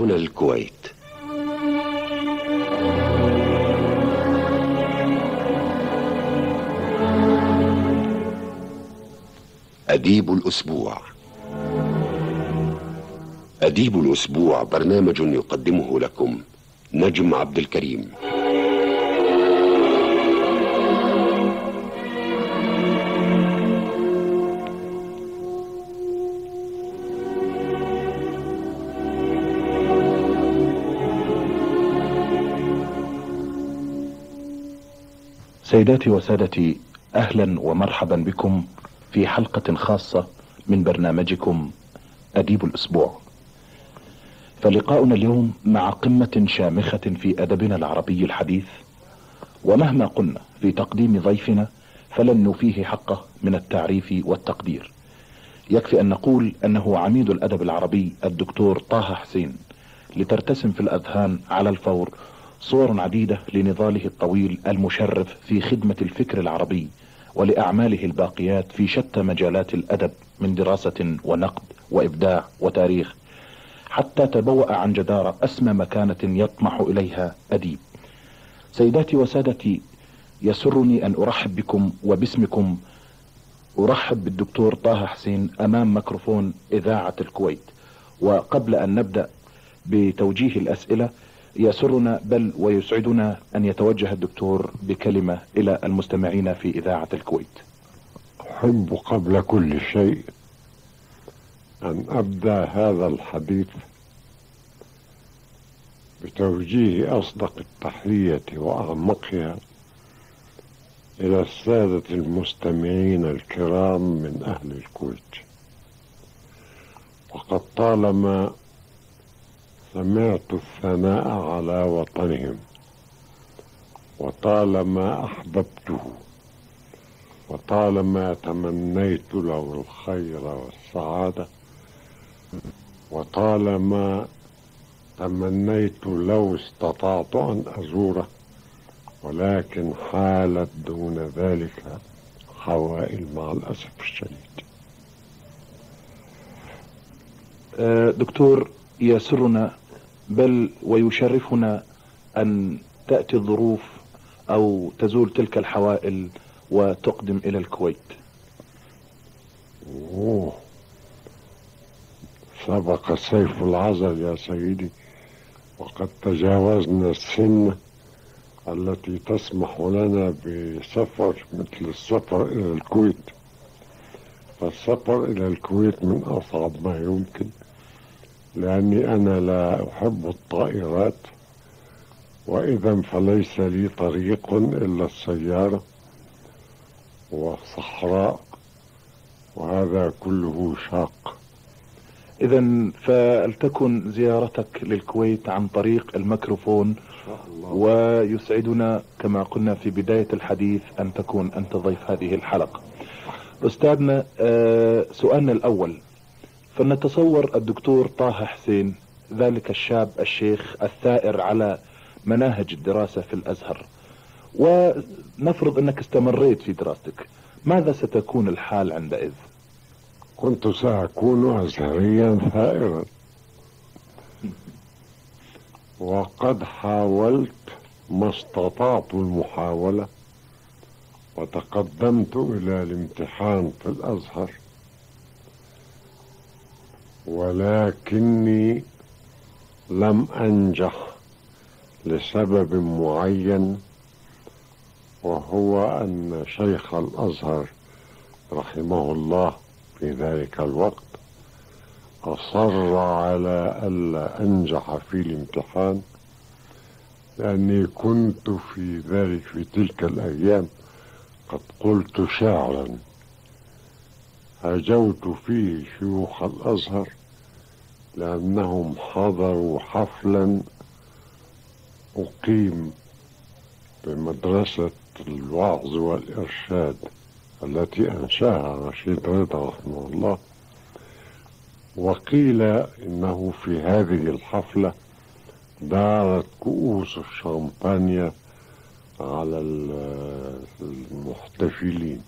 هنا الكويت. أديب الأسبوع. أديب الأسبوع برنامج يقدمه لكم نجم عبد الكريم. سيداتي وسادتي أهلا ومرحبا بكم في حلقة خاصة من برنامجكم أديب الأسبوع. فلقاؤنا اليوم مع قمة شامخة في أدبنا العربي الحديث ومهما قلنا في تقديم ضيفنا فلن نوفيه حقه من التعريف والتقدير. يكفي أن نقول أنه عميد الأدب العربي الدكتور طه حسين لترتسم في الأذهان على الفور صور عديدة لنضاله الطويل المشرف في خدمة الفكر العربي ولأعماله الباقيات في شتى مجالات الأدب من دراسة ونقد وإبداع وتاريخ حتى تبوأ عن جدارة أسمى مكانة يطمح إليها أديب. سيداتي وسادتي يسرني أن أرحب بكم وباسمكم. أرحب بالدكتور طه حسين أمام ميكروفون إذاعة الكويت. وقبل أن نبدأ بتوجيه الأسئلة يسرنا بل ويسعدنا أن يتوجه الدكتور بكلمة إلى المستمعين في إذاعة الكويت. أحب قبل كل شيء أن أبدأ هذا الحديث بتوجيه أصدق التحية وأعمقها إلى السادة المستمعين الكرام من أهل الكويت. وقد طالما سمعت الثناء على وطنهم وطالما أحببته وطالما تمنيت له الخير والسعادة وطالما تمنيت لو استطعت أن أزوره ولكن حالت دون ذلك حوائل مع الأسف الشديد. دكتور يسرنا بل ويشرفنا أن تأتي الظروف أو تزول تلك الحوائل وتقدم إلى الكويت. أوه. سبق سيف العزل يا سيدي وقد تجاوزنا السن التي تسمح لنا بسفر مثل السفر إلى الكويت. فالسفر إلى الكويت من أصعب ما يمكن. لأني أنا لا أحب الطائرات وإذا فليس لي طريق إلا السيارة وصحراء وهذا كله شاق. إذا فلتكن زيارتك للكويت عن طريق الميكروفون ويسعدنا كما قلنا في بداية الحديث أن تكون أنت ضيف هذه الحلقة. أستاذنا سؤالنا الأول. فلنتصور الدكتور طه حسين ذلك الشاب الشيخ الثائر على مناهج الدراسة في الأزهر. ونفرض أنك استمريت في دراستك. ماذا ستكون الحال عندئذ كنت سأكون أزهريا ثائرا. وقد حاولت ما استطعت المحاولة وتقدمت إلى الامتحان في الأزهر. ولكني لم أنجح لسبب معين وهو أن شيخ الأزهر رحمه الله في ذلك الوقت أصر على ألا أنجح في الامتحان لأني كنت في ذلك في تلك الأيام قد قلت شعرا هجوت فيه شيوخ الأزهر لأنهم حضروا حفلا أقيم بمدرسة الوعظ والإرشاد التي أنشأها رشيد رضا رحمه الله. وقيل إنه في هذه الحفلة دارت كؤوس الشامبانيا على المحتفلين.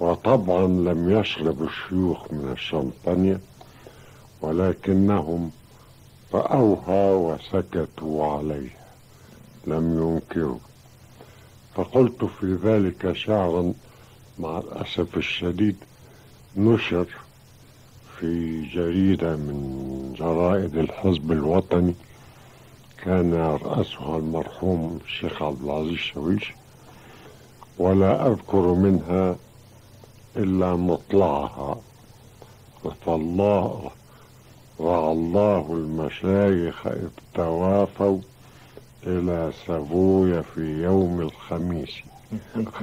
وطبعا لم يشرب الشيوخ من الشامبانيا. ولكنهم رأوها وسكتوا عليها لم ينكروا. فقلت في ذلك شعرا مع الأسف الشديد نشر في جريدة من جرائد الحزب الوطني كان يرأسها المرحوم الشيخ عبد العزيز شويش ولا أذكر منها إلا مطلعها. فالله رعى الله المشايخ إذ توافوا إلى سافويا في يوم الخميس.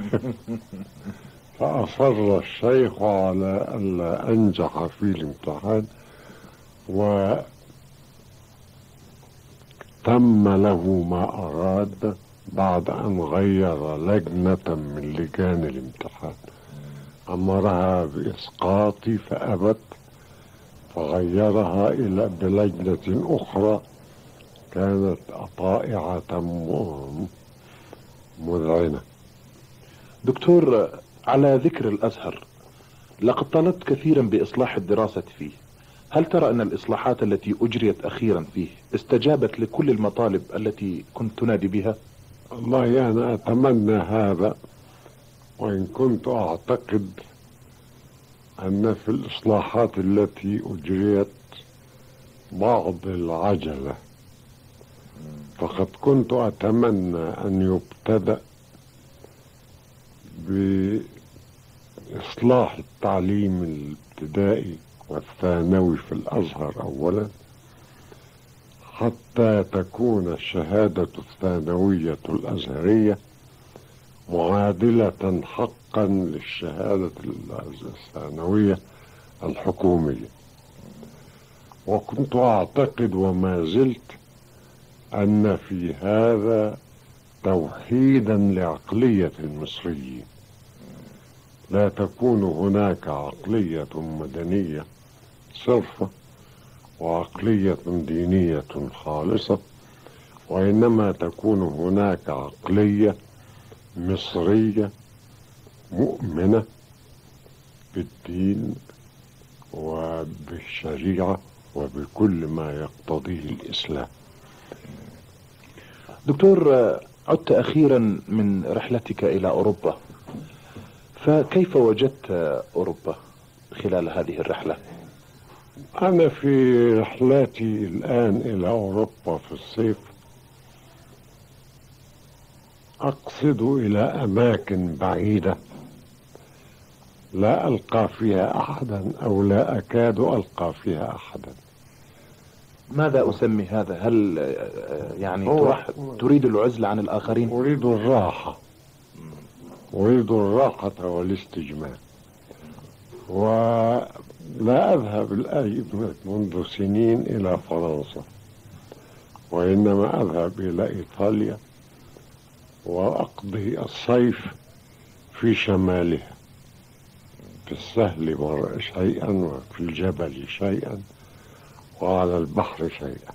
فأصر الشيخ على ألا أنجح في الامتحان وتم له ما أراد بعد أن غير لجنة من لجان الامتحان. أمرها بإسقاطي فأبت فغيرها إلى بلجنة أخرى كانت طائعة مذعنة. دكتور على ذكر الأزهر لقد طالبت كثيرا بإصلاح الدراسة فيه. هل ترى أن الإصلاحات التي أجريت أخيرا فيه استجابت لكل المطالب التي كنت تنادي بها؟ والله أنا أتمنى هذا وإن كنت أعتقد أن في الإصلاحات التي أجريت بعض العجلة. فقد كنت أتمنى أن يبتدأ بإصلاح التعليم الابتدائي والثانوي في الأزهر أولا حتى تكون الشهادة الثانوية الأزهرية معادلة حقا للشهادة الثانوية الحكومية. وكنت أعتقد وما زلت أن في هذا توحيدا لعقلية المصريين. لا تكون هناك عقلية مدنية صرفة وعقلية دينية خالصة وإنما تكون هناك عقلية مصرية مؤمنة بالدين وبالشريعة وبكل ما يقتضيه الإسلام. دكتور عدت أخيرا من رحلتك إلى أوروبا. فكيف وجدت أوروبا خلال هذه الرحلة؟ أنا في رحلاتي الآن إلى أوروبا في الصيف. أقصد إلى أماكن بعيدة. لا ألقى فيها أحدا أو لا أكاد ألقى فيها أحدا. ماذا أسمي هذا؟ هل يعني ترح- تريد العزلة عن الآخرين؟ أريد الراحة. أريد الراحة والاستجمام ولا أذهب الآن منذ سنين إلى فرنسا وإنما أذهب إلى إيطاليا. وأقضي الصيف في شمالها في السهل شيئا وفي الجبل شيئا وعلى البحر شيئا.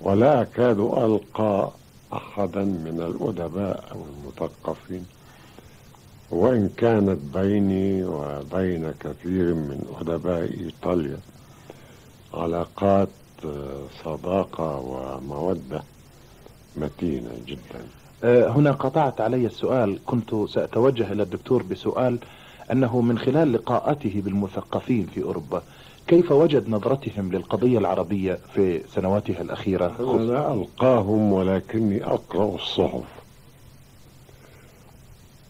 ولا أكاد ألقى أحدا من الأدباء أو المثقفين وإن كانت بيني وبين كثير من أدباء إيطاليا علاقات آه، صداقة ومودة متينة جدا. هنا قطعت علي السؤال. كنت سأتوجه إلى الدكتور بسؤال أنه من خلال لقاءاته بالمثقفين في أوروبا كيف وجد نظرتهم للقضية العربية في سنواتها الأخيرة؟ أنا لا ألقاهم ولكني أقرأ الصحف.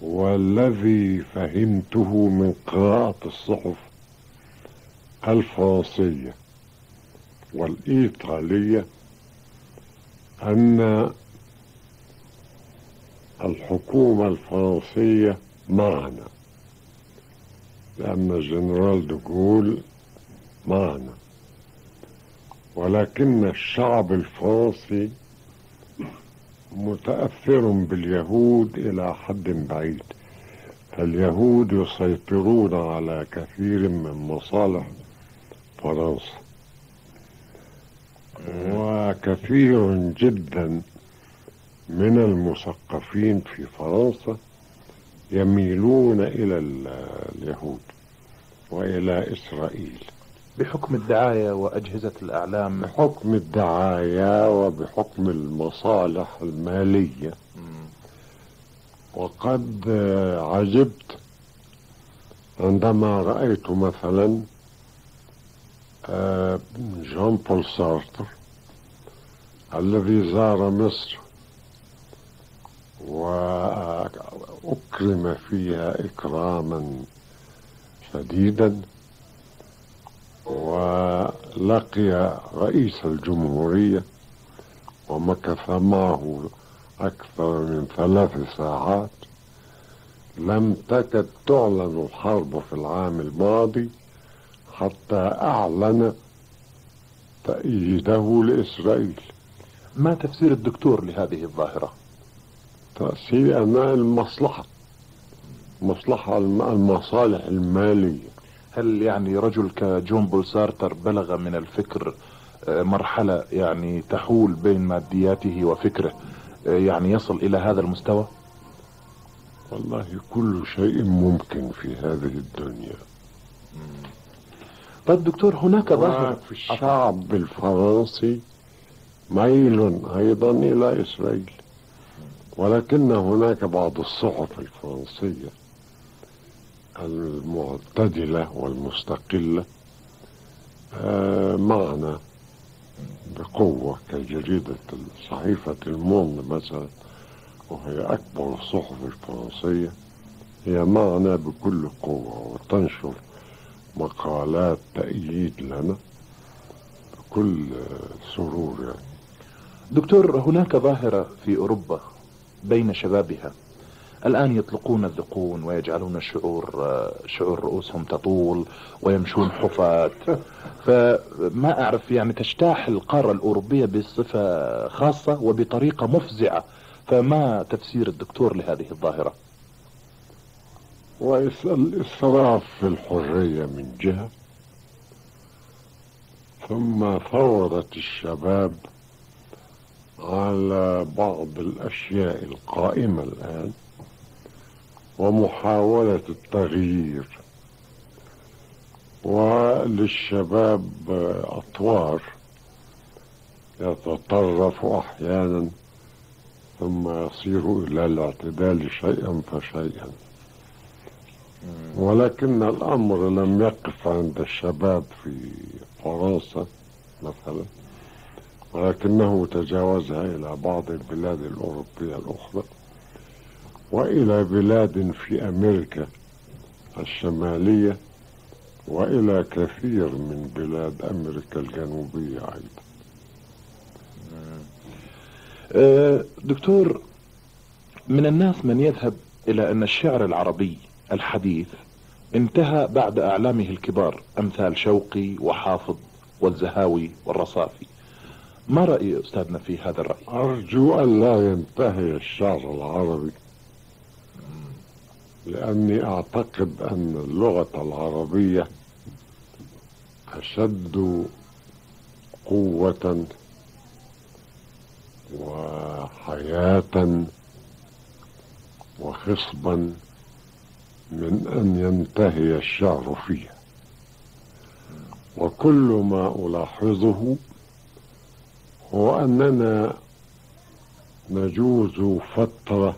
والذي فهمته من قراءة الصحف الفرنسية والإيطالية أن الحكومة الفرنسية معنا. لأن الجنرال دوغول معنا. ولكن الشعب الفرنسي متأثر باليهود إلى حد بعيد. فاليهود يسيطرون على كثير من مصالح فرنسا. وكثير جدا من المثقفين في فرنسا يميلون إلى ال- اليهود وإلى إسرائيل. بحكم الدعاية وأجهزة الإعلام. بحكم الدعاية وبحكم المصالح المالية. وقد عجبت عندما رأيت مثلا آه، جون بول سارتر الذي زار مصر وأكرم فيها إكراما شديدا ولقي رئيس الجمهورية ومكث معه أكثر من ثلاث ساعات لم تكد تعلن الحرب في العام الماضي حتى أعلن تأييده لإسرائيل. ما تفسير الدكتور لهذه الظاهرة؟ تأثير أنها المصلحة. مصلحة الم- المصالح المالية. هل يعني رجل كجون بول سارتر بلغ من الفكر آه، مرحلة يعني تحول بين مادياته وفكره آه، يعني يصل إلى هذا المستوى؟ والله كل شيء ممكن في هذه الدنيا. طيب دكتور هناك ظاهرة. في الشعب الفرنسي ميل أيضا إلى إسرائيل ولكن هناك بعض الصحف الفرنسية. المعتدلة والمستقلة آه، معنا بقوة كجريدة صحيفة الموند مثلا وهي أكبر الصحف الفرنسية هي معنا بكل قوة وتنشر مقالات تأييد لنا بكل سرور يعني. دكتور هناك ظاهرة في أوروبا بين شبابها. الآن يطلقون الذقون ويجعلون الشعور شعور رؤوسهم تطول ويمشون حفاة. فما أعرف يعني تجتاح القارة الأوروبية بصفة خاصة وبطريقة مفزعة. فما تفسير الدكتور لهذه الظاهرة؟ والإسراف في الحرية من جهة ثم ثورة الشباب على بعض الأشياء القائمة الآن. ومحاولة التغيير. وللشباب أطوار يتطرف أحيانا ثم يصير إلى الاعتدال شيئا فشيئا. ولكن الأمر لم يقف عند الشباب في فرنسا مثلا ولكنه تجاوزها إلى بعض البلاد الأوروبية الأخرى. وإلى بلاد في أمريكا الشمالية وإلى كثير من بلاد أمريكا الجنوبية أيضا. آه، دكتور من الناس من يذهب إلى أن الشعر العربي الحديث انتهى بعد أعلامه الكبار أمثال شوقي وحافظ والزهاوي والرصافي. ما رأي أستاذنا في هذا الرأي؟ أرجو أن لا ينتهي الشعر العربي. لأني أعتقد أن اللغة العربية أشد قوة وحياة وخصبا من أن ينتهي الشعر فيها. وكل ما ألاحظه هو أننا نجوز فترة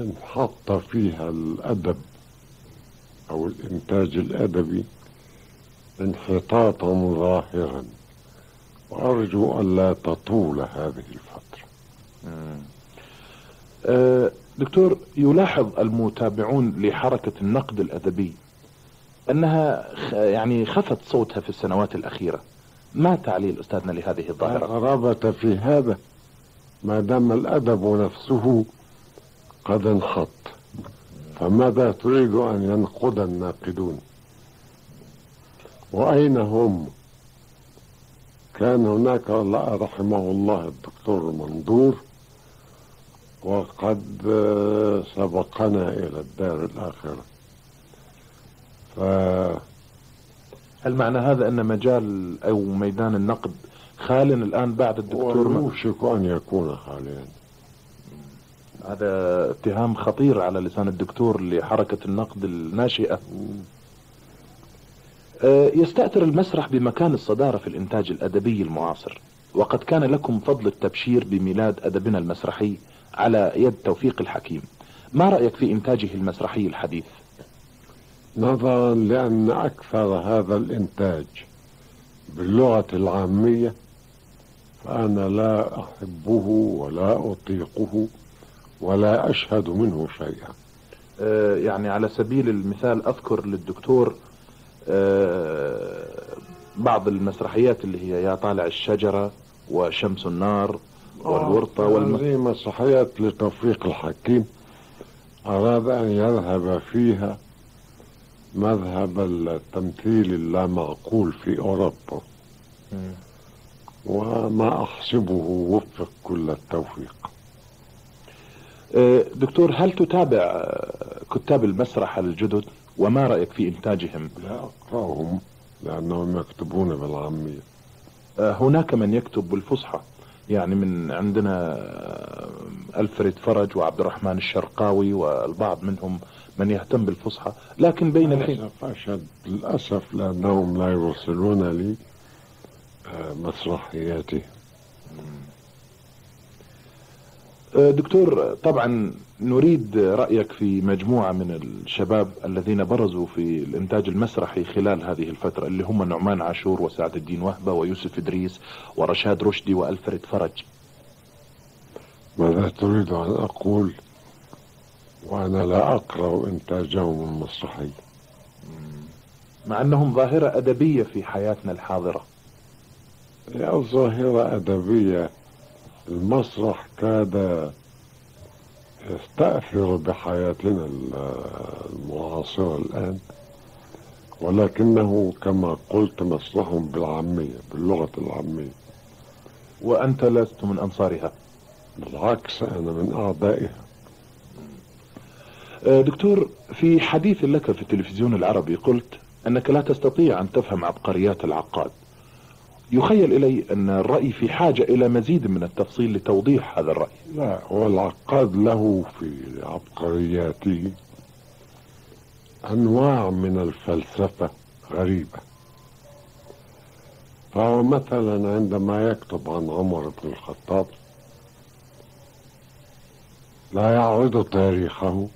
انحط فيها الأدب أو الإنتاج الأدبي انحطاطا ظاهرا. وأرجو أن لا تطول هذه الفترة. آه، دكتور يلاحظ المتابعون لحركة النقد الأدبي أنها يعني خفت صوتها في السنوات الأخيرة. ما تعليل أستاذنا لهذه الظاهرة؟ غرابة في هذا ما دام الأدب نفسه قد انحط فماذا تريد أن ينقد الناقدون؟ وأين هم؟ كان هناك الله رحمه الله الدكتور مندور وقد سبقنا إلى الدار الآخرة. ف هل معنى هذا أن مجال أو ميدان النقد خال الآن بعد الدكتور ويوشك أن يكون حاليا هذا اتهام خطير على لسان الدكتور لحركة النقد الناشئة. آه، يستأثر المسرح بمكان الصدارة في الإنتاج الأدبي المعاصر وقد كان لكم فضل التبشير بميلاد أدبنا المسرحي على يد توفيق الحكيم. ما رأيك في إنتاجه المسرحي الحديث؟ نظرا لأن أكثر هذا الإنتاج باللغة العامية فأنا لا أحبه ولا أطيقه. ولا أشهد منه شيئا. آه، يعني على سبيل المثال أذكر للدكتور آه، بعض المسرحيات اللي هي يا طالع الشجرة وشمس النار والورطة والم... هذه مسرحيات لتوفيق الحكيم. أراد أن يذهب فيها مذهب التمثيل اللامعقول في أوروبا. وما أحسبه وفق كل التوفيق. آه، دكتور هل تتابع آه، كتاب المسرح الجدد؟ وما رأيك في إنتاجهم؟ لا أقرأهم لأنهم يكتبون بالعامية. آه، هناك من يكتب بالفصحى. يعني من عندنا آه، ألفريد فرج وعبد الرحمن الشرقاوي والبعض منهم من يهتم بالفصحى. لكن بين الحين أشد للأسف لأنهم لا يرسلون لي آه، مسرحياتي. آه، دكتور طبعا نريد رأيك في مجموعة من الشباب الذين برزوا في الإنتاج المسرحي خلال هذه الفترة اللي هم نعمان عاشور وسعد الدين وهبة ويوسف إدريس ورشاد رشدي وألفريد فرج. ماذا تريد أن أقول؟ وأنا لا أقرأ إنتاجهم المسرحي مع أنهم ظاهرة أدبية في حياتنا الحاضرة. هي ظاهرة أدبية المسرح كاد يستأثر بحياتنا المعاصرة الآن. ولكنه كما قلت مسرح بالعامية باللغة العامية. وأنت لست من أنصارها. بالعكس أنا من أعدائها آه، دكتور في حديث لك في التلفزيون العربي قلت أنك لا تستطيع أن تفهم عبقريات العقاد. يخيل إلي أن الرأي في حاجة إلى مزيد من التفصيل لتوضيح هذا الرأي. لا والعقاد له في عبقرياته أنواع من الفلسفة غريبة. فهو مثلا عندما يكتب عن عمر بن الخطاب لا يعرض تاريخه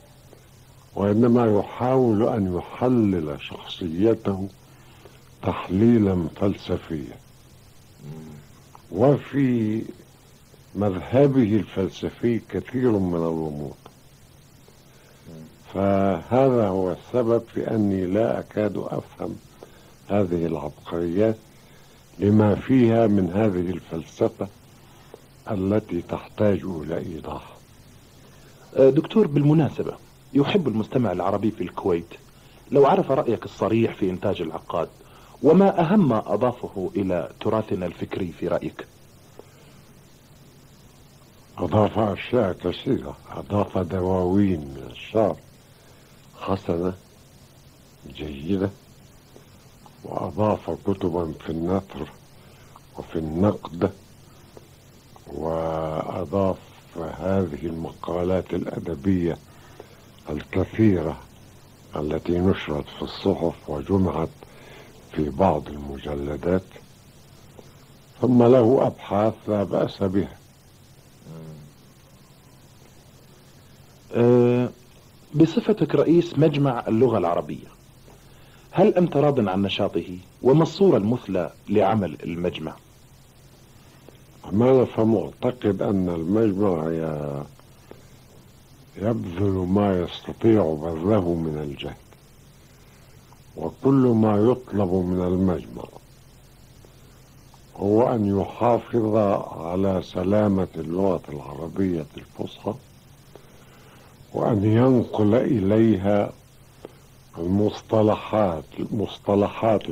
وإنما يحاول أن يحلل شخصيته تحليلا فلسفيا. وفي مذهبه الفلسفي كثير من الغموض فهذا هو السبب في أني لا أكاد أفهم هذه العبقريات لما فيها من هذه الفلسفة التي تحتاج إلى إيضاح. آه، دكتور بالمناسبة يحب المستمع العربي في الكويت لو عرف رأيك الصريح في إنتاج العقاد. وما أهم ما أضافه إلى تراثنا الفكري في رأيك؟ أضاف أشياء كثيرة. أضاف دواوين من الشعر. حسنة. جيدة. وأضاف كتبا في النثر وفي النقد. وأضاف هذه المقالات الأدبية الكثيرة التي نشرت في الصحف وجمعت في بعض المجلدات ثم له أبحاث لا بأس بها. آه، بصفتك رئيس مجمع اللغة العربية هل أنت راض عن نشاطه وما الصورة المثلى لعمل المجمع؟ أنا فمعتقد أن المجمع يبذل ما يستطيع بذله من الجهد وكل ما يطلب من المجمع هو أن يحافظ على سلامة اللغة العربية الفصحى وأن ينقل إليها المصطلحات مصطلحات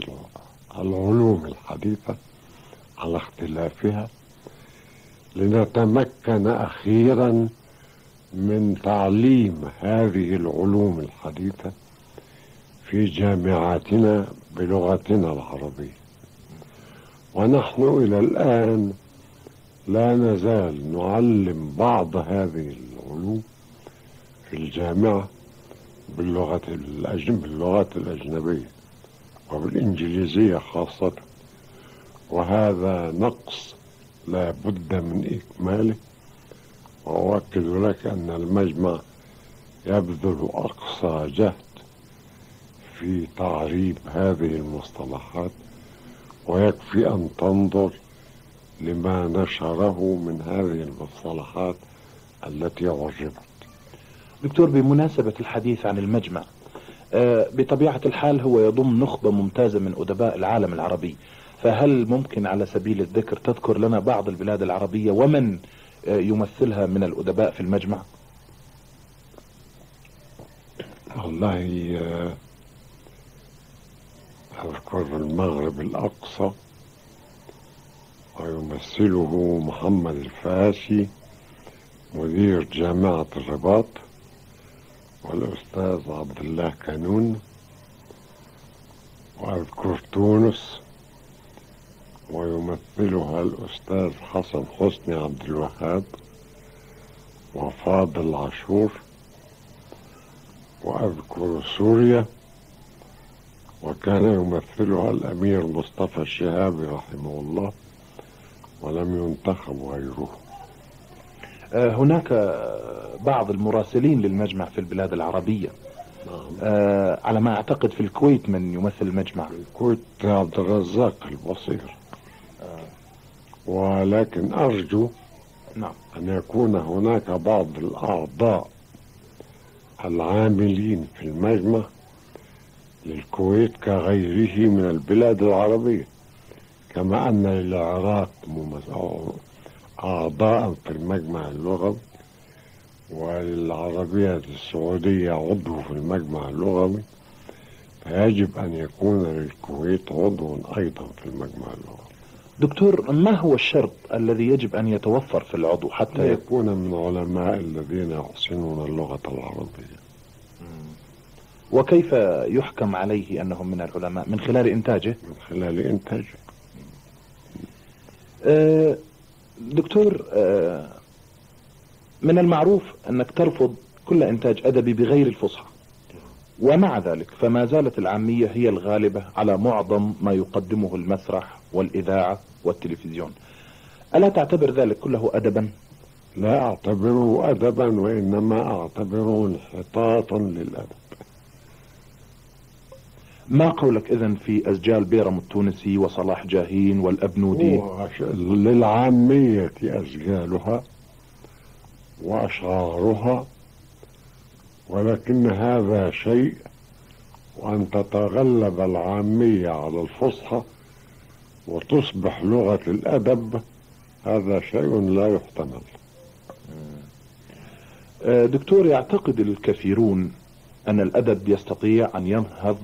العلوم الحديثة على اختلافها لنتمكن أخيرا من تعليم هذه العلوم الحديثة في جامعاتنا بلغتنا العربية. ونحن إلى الآن لا نزال نعلم بعض هذه العلوم في الجامعة باللغة الأجن... باللغات الأجنبية وبالإنجليزية خاصة. وهذا نقص لا بد من إكماله. وأؤكد لك أن المجمع يبذل أقصى جهد في تعريب هذه المصطلحات ويكفي أن تنظر لما نشره من هذه المصطلحات التي عربت دكتور بمناسبة الحديث عن المجمع آه، بطبيعة الحال هو يضم نخبة ممتازة من أدباء العالم العربي. فهل ممكن على سبيل الذكر تذكر لنا بعض البلاد العربية ومن آه، يمثلها من الأدباء في المجمع؟ والله آه، أذكر المغرب الأقصى ويمثله محمد الفاسي مدير جامعة الرباط والأستاذ عبد الله كانون وأذكر تونس ويمثلها الأستاذ حسن حسني عبد الوهاب وفاضل عاشور وأذكر سوريا وكان يمثلها الأمير مصطفى الشهابي رحمه الله ولم ينتخب غيره. آه، هناك بعض المراسلين للمجمع في البلاد العربية. نعم. آه، على ما أعتقد في الكويت من يمثل المجمع. كنت عبد الرزاق البصير. ولكن أرجو نعم. أن يكون هناك بعض الأعضاء العاملين في المجمع للكويت كغيره من البلاد العربية. كما أن للعراق أعضاء في المجمع اللغوي وللعربية السعودية عضو في المجمع اللغوي فيجب أن يكون للكويت عضو أيضا في المجمع اللغوي. دكتور ما هو الشرط الذي يجب أن يتوفر في العضو حتى يكون من علماء الذين يحسنون اللغة العربية؟ وكيف يحكم عليه أنهم من العلماء؟ من خلال إنتاجه؟ من خلال إنتاجه. آه، دكتور آه، من المعروف أنك ترفض كل إنتاج أدبي بغير الفصحى. ومع ذلك فما زالت العامية هي الغالبة على معظم ما يقدمه المسرح والإذاعة والتلفزيون. ألا تعتبر ذلك كله أدبا؟ لا أعتبره أدبا وإنما أعتبره انحطاطا للأدب. ما قولك إذن في أسجال بيرم التونسي وصلاح جاهين أش- للعامية أسجالها وأشعارها ولكن هذا شيء وأن تتغلب العامية على الفصحى وتصبح لغة الأدب هذا شيء لا يحتمل. آه، دكتور يعتقد الكثيرون أن الأدب يستطيع أن ينهض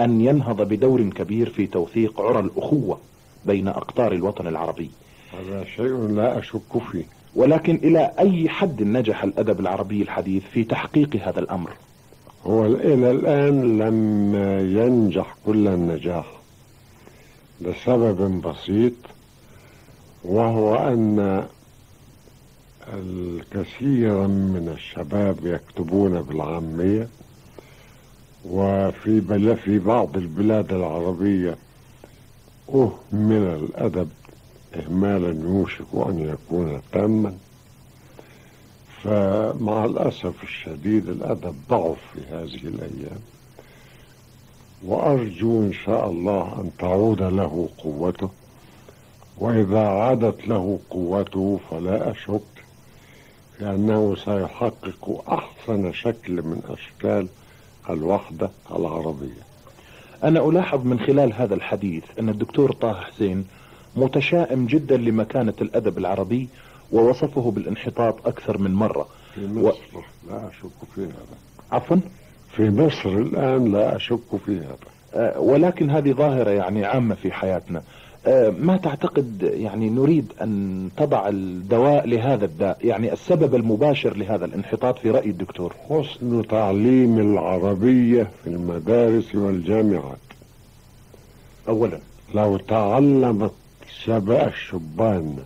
أن ينهض بدور كبير في توثيق عرى الأخوة بين أقطار الوطن العربي. هذا شيء لا أشك فيه. ولكن إلى أي حد نجح الأدب العربي الحديث في تحقيق هذا الأمر؟ هو إلى الآن لم ينجح كل النجاح لسبب بسيط وهو أن الكثير من الشباب يكتبون بالعامية وفي في بعض البلاد العربية. أهمل الأدب إهمالا يوشك أن يكون تاما. فمع الأسف الشديد الأدب ضعف في هذه الأيام. وأرجو إن شاء الله أن تعود له قوته. وإذا عادت له قوته فلا أشك. في أنه سيحقق أحسن شكل من أشكال الوحدة العربية. أنا ألاحظ من خلال هذا الحديث أن الدكتور طه حسين متشائم جدا لمكانة الأدب العربي ووصفه بالانحطاط أكثر من مرة. في مصر. لا أشك في هذا. عفوا؟ في مصر الآن لا أشك في هذا. آه، ولكن هذه ظاهرة يعني عامة في حياتنا. ما تعتقد يعني نريد أن تضع الدواء لهذا الداء يعني السبب المباشر لهذا الانحطاط في رأي الدكتور؟ حسن تعليم العربية في المدارس والجامعات. أولا. لو تعلمت شباب الشبان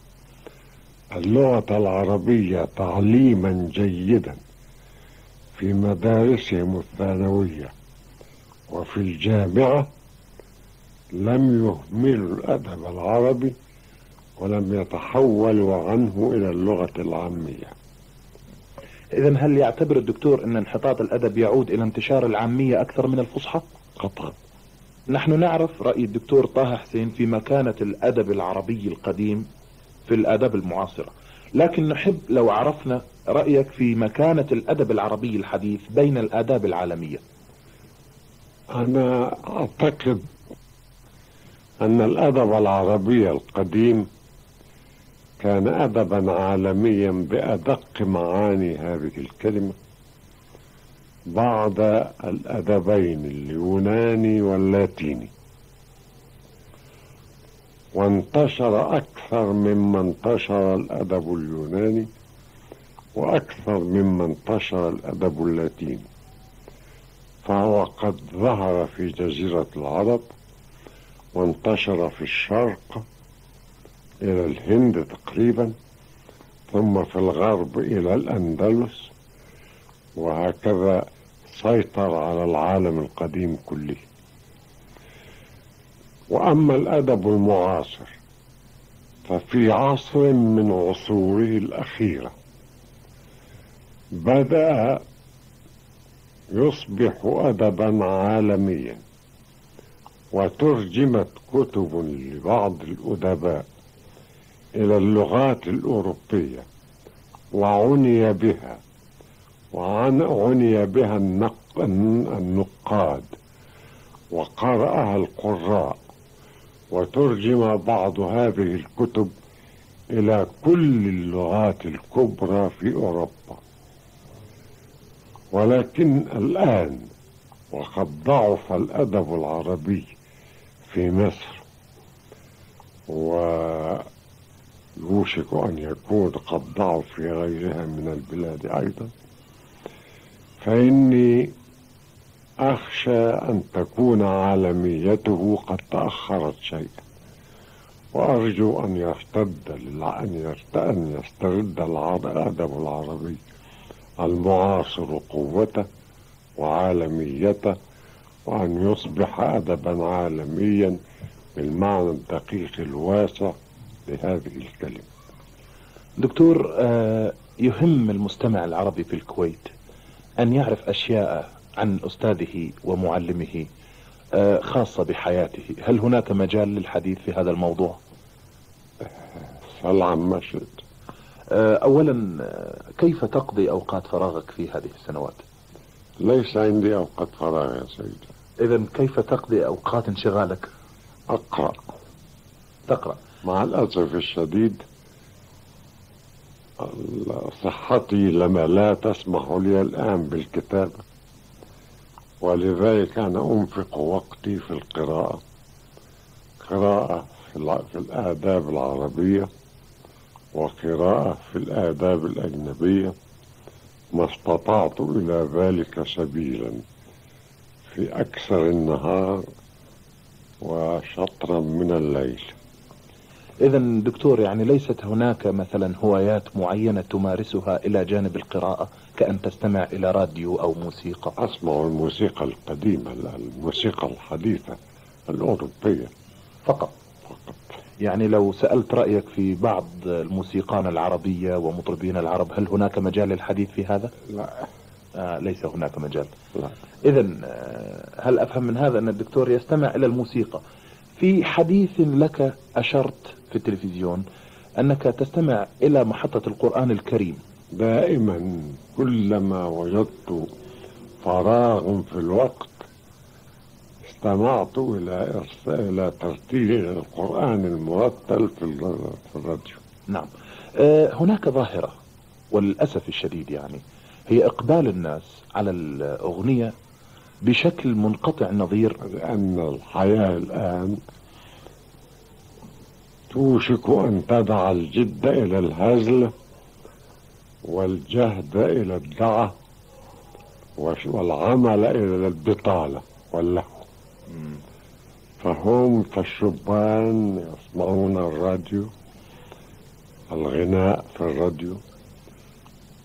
اللغة العربية تعليما جيدا في مدارسهم الثانوية وفي الجامعة لم يهملوا الأدب العربي ولم يتحولوا عنه إلى اللغة العامية. إذا هل يعتبر الدكتور أن انحطاط الأدب يعود إلى انتشار العامية أكثر من الفصحى؟ قطعا. نحن نعرف رأي الدكتور طه حسين في مكانة الأدب العربي القديم في الآداب المعاصرة لكن نحب لو عرفنا رأيك في مكانة الأدب العربي الحديث بين الآداب العالمية. أنا أعتقد أن الأدب العربي القديم كان أدبا عالميا بأدق معاني هذه الكلمة بعد الأدبين اليوناني واللاتيني. وانتشر أكثر مما انتشر الأدب اليوناني وأكثر مما انتشر الأدب اللاتيني. فهو قد ظهر في جزيرة العرب وانتشر في الشرق إلى الهند تقريبا ثم في الغرب إلى الأندلس وهكذا سيطر على العالم القديم كله. وأما الأدب المعاصر ففي عصر من عصوره الأخيرة بدأ يصبح أدبا عالميا. وترجمت كتب لبعض الأدباء إلى اللغات الأوروبية وعني بها وعني بها النق... النقاد وقرأها القراء وترجم بعض هذه الكتب إلى كل اللغات الكبرى في أوروبا. ولكن الآن وقد ضعف الأدب العربي في مصر. ويوشك أن يكون قد ضعف في غيرها من البلاد أيضا. فإني أخشى أن تكون عالميته قد تأخرت شيئا. وأرجو أن يرتد أن أن يسترد الأدب العربي المعاصر قوته وعالميته وأن يصبح أدبا عالميا بالمعنى الدقيق الواسع لهذه الكلمة دكتور آه، يهم المستمع العربي في الكويت أن يعرف أشياء عن أستاذه ومعلمه آه، خاصة بحياته هل هناك مجال للحديث في هذا الموضوع؟ سل عما شئت آه، أولا كيف تقضي أوقات فراغك في هذه السنوات؟ ليس عندي أوقات فراغ يا سيدي إذا كيف تقضي أوقات انشغالك؟ أقرأ. تقرأ. مع الأسف الشديد صحتي لما لا تسمح لي الآن بالكتابة ولذلك أنا أنفق وقتي في القراءة. قراءة في, الآداب العربية وقراءة في الآداب الأجنبية ما استطعت إلى ذلك سبيلا. في أكثر النهار وشطرا من الليل. إذا دكتور يعني ليست هناك مثلا هوايات معينة تمارسها إلى جانب القراءة كأن تستمع إلى راديو أو موسيقى؟ أسمع الموسيقى القديمة الموسيقى الحديثة الأوروبية. فقط. فقط. يعني لو سألت رأيك في بعض الموسيقان العربية ومطربين العرب هل هناك مجال للحديث في هذا؟ لا. ليس هناك مجال. إذا آه، هل أفهم من هذا أن الدكتور يستمع إلى الموسيقى؟ في حديث لك أشرت في التلفزيون أنك تستمع إلى محطة القرآن الكريم. دائما كلما وجدت فراغ في الوقت استمعت إلى إلى ترتيل القرآن المرتل في ال- في الراديو. نعم. آه، هناك ظاهرة وللأسف الشديد يعني هي إقبال الناس على الأغنية بشكل منقطع النظير لأن الحياة الآن توشك أن تدع الجد إلى الهزل والجهد إلى الدعة والعمل إلى البطالة واللهو. فهم فالشبان يسمعون الراديو الغناء في الراديو.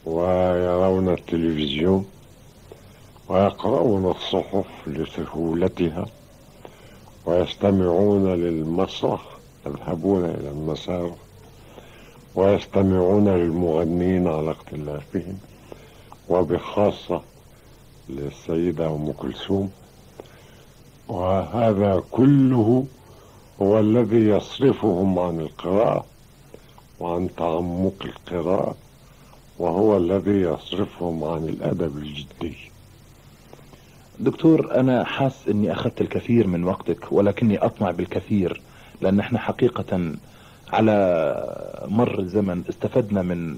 ويرون التلفزيون ويقرؤون الصحف لسهولتها ويستمعون للمسرح يذهبون إلى المسارح ويستمعون للمغنين على اختلافهم وبخاصة للسيدة أم كلثوم. وهذا كله هو الذي يصرفهم عن القراءة وعن تعمق القراءة. وهو الذي يصرفهم عن الأدب الجدي. دكتور أنا حاس إني أخذت الكثير من وقتك ولكني أطمع بالكثير لأن إحنا حقيقة على مر الزمن استفدنا من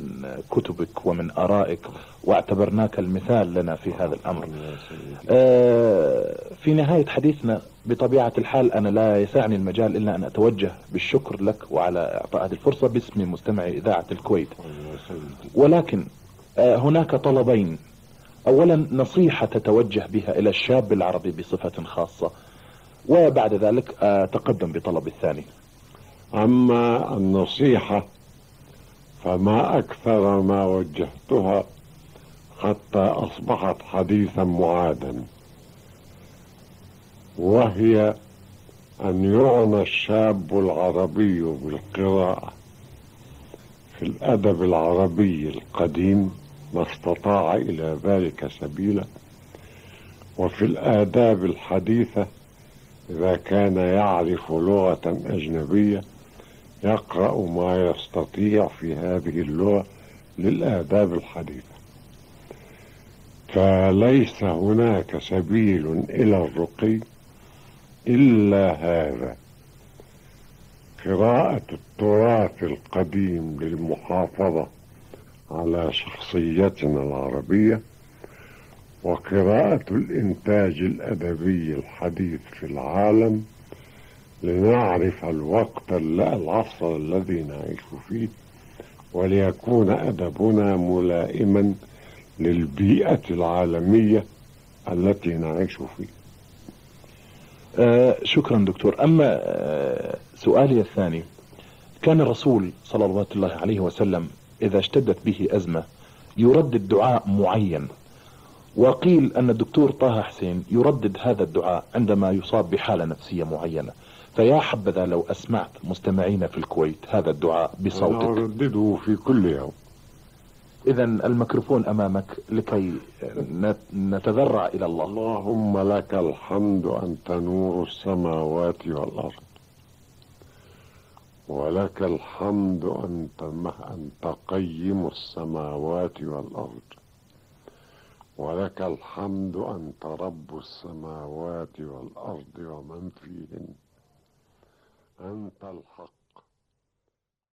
كتبك ومن آرائك واعتبرناك المثال لنا في هذا الأمر. آه، في نهاية حديثنا بطبيعة الحال أنا لا يسعني المجال إلا أن أتوجه بالشكر لك وعلى إعطاء هذه الفرصة باسم مستمعي إذاعة الكويت. ولكن آه، هناك طلبين. أولا نصيحة تتوجه بها إلى الشاب العربي بصفة خاصة وبعد ذلك أتقدم بطلب الثاني. أما النصيحة فما أكثر ما وجهتها حتى أصبحت حديثا معادا وهي أن يعنى الشاب العربي بالقراءة. في الأدب العربي القديم ما استطاع إلى ذلك سبيلا وفي الآداب الحديثة إذا كان يعرف لغة أجنبية يقرأ ما يستطيع في هذه اللغة للآداب الحديثة. فليس هناك سبيل إلى الرقي إلا هذا. قراءة التراث القديم للمحافظة على شخصيتنا العربية وقراءة الإنتاج الأدبي الحديث في العالم لنعرف الوقت العصر الذي نعيش فيه وليكون أدبنا ملائما للبيئة العالمية التي نعيش فيها آه شكرا دكتور. أما آه سؤالي الثاني. كان الرسول صلى الله عليه وسلم إذا اشتدت به أزمة يردد دعاء معين وقيل أن الدكتور طه حسين يردد هذا الدعاء عندما يصاب بحالة نفسية معينة. فيا حبذا لو أسمعت مستمعين في الكويت هذا الدعاء أنا بصوتك أردده في كل يوم. إذا الميكروفون أمامك لكي نت- نتذرع إلى الله. اللهم لك الحمد أنت نور السماوات والأرض. ولك الحمد أنت أنت قيم السماوات والأرض. ولك الحمد أنت رب السماوات والأرض ومن فيهن. أنت الحق.